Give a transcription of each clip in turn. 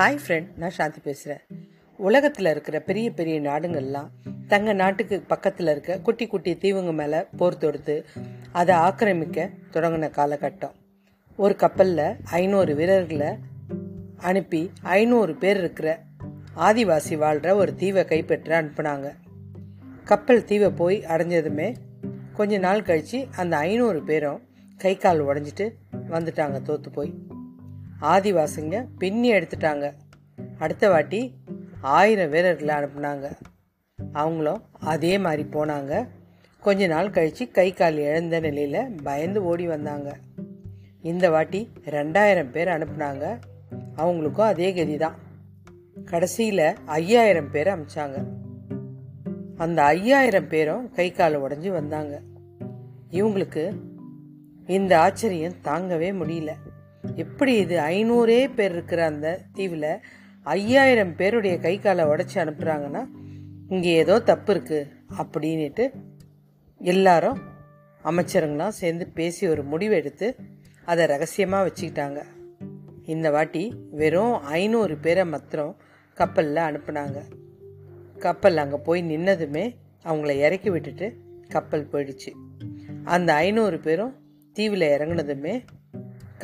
Hi friend நான் சாந்தி பேசுகிறேன் உலகத்தில் இருக்கிற பெரிய பெரிய நாடுங்கள்லாம் தங்க நாட்டுக்கு பக்கத்தில் இருக்க குட்டி குட்டி தீவுங்க மேலே போர் தொடுத்து அதை ஆக்கிரமிக்க தொடங்கின காலகட்டம். ஒரு கப்பலில் ஐநூறு வீரர்களை அனுப்பி ஐநூறு பேர் இருக்கிற ஆதிவாசி வாழ்கிற ஒரு தீவை கைப்பற்ற அனுப்புனாங்க. கப்பல் தீவை போய் அடைஞ்சதுமே கொஞ்ச நாள் கழித்து அந்த ஐநூறு பேரும் கை கால் உடஞ்சிட்டு வந்துட்டாங்க தோற்று போய். ஆதிவாசிங்க பின்னி எடுத்துட்டாங்க. அடுத்த வாட்டி ஆயிரம் வீரர்களை அனுப்புனாங்க. அவங்களும் அதே மாதிரி போனாங்க. கொஞ்ச நாள் கழித்து கை கால் இழந்த நிலையில் பயந்து ஓடி வந்தாங்க. இந்த வாட்டி ரெண்டாயிரம் பேர் அனுப்புனாங்க. அவங்களுக்கும் அதே கதி தான் கடைசியில் ஐயாயிரம் பேர் அமைச்சாங்க. அந்த ஐயாயிரம் பேரும் கை கால் உடஞ்சி வந்தாங்க. இவங்களுக்கு இந்த ஆச்சரியம் தாங்கவே முடியல. எப்படி இது ஐநூறே பேர் இருக்கிற அந்த தீவில் ஐயாயிரம் பேருடைய கை காலை உடச்சி அனுப்புகிறாங்கன்னா இங்கே ஏதோ தப்பு இருக்குது அப்படின்ட்டு எல்லாரும் அமைச்சருங்களாம் சேர்ந்து பேசி ஒரு முடிவு எடுத்து அதை ரகசியமாக வச்சுக்கிட்டாங்க. இந்த வாட்டி வெறும் ஐநூறு பேரை மாத்திரம் கப்பலில் அனுப்புனாங்க. கப்பல் அங்கே போய் நின்னதுமே அவங்கள இறக்கி விட்டுட்டு கப்பல் போயிடுச்சு. அந்த ஐநூறு பேரும் தீவில் இறங்குனதுமே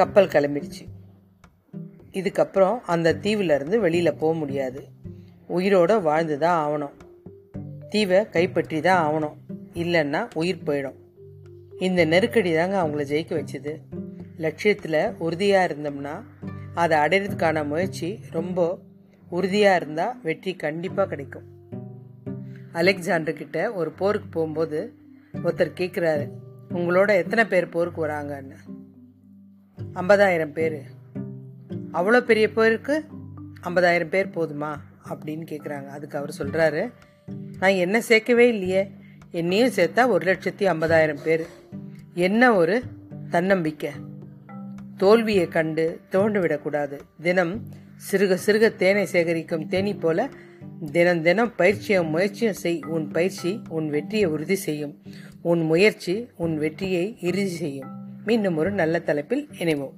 கப்பல் கிளம்பிடுச்சு. இதுக்கப்புறம் அந்த தீவிலேருந்து வெளியில் போக முடியாது. உயிரோட வாழ்ந்து தான் ஆகணும் தீவை கைப்பற்றி தான் ஆகணும் இல்லைன்னா உயிர் போயிடும். இந்த நெருக்கடி தாங்க அவங்கள ஜெயிக்க வச்சுது. லட்சியத்தில் உறுதியாக இருந்தோம்னா அதை அடையிறதுக்கான முயற்சி ரொம்ப உறுதியாக இருந்தால் வெற்றி கண்டிப்பாக கிடைக்கும். அலெக்சாண்டர் கிட்ட ஒரு போருக்கு போகும்போது ஒருத்தர் கேட்குறாரு உங்களோட எத்தனை பேர் போருக்கு வராங்கன்னு? ஐம்பதாயிரம் பேர். அவ்வளோ பெரிய பேருக்கு ஐம்பதாயிரம் பேர் போதுமா? அப்படின்னு கேட்குறாங்க அதுக்கு அவர் சொல்கிறாரு நான் என்ன சேர்க்கவே இல்லையே. என்னையும் சேர்த்தா ஒரு லட்சத்தி ஐம்பதாயிரம் பேர். என்ன ஒரு தன்னம்பிக்கை. தோல்வியை கண்டு தோண்டு விடக்கூடாது தினம் சிறுக சிறுக தேனை சேகரிக்கும் தேனி போல தினம் தினம் பயிற்சியும் முயற்சியும் செய். உன் பயிற்சி உன் வெற்றியை உறுதி செய்யும். உன் முயற்சி உன் வெற்றியை இறுதி செய்யும். மீண்டும் ஒரு நல்ல தலைப்பில் இணைவோம்.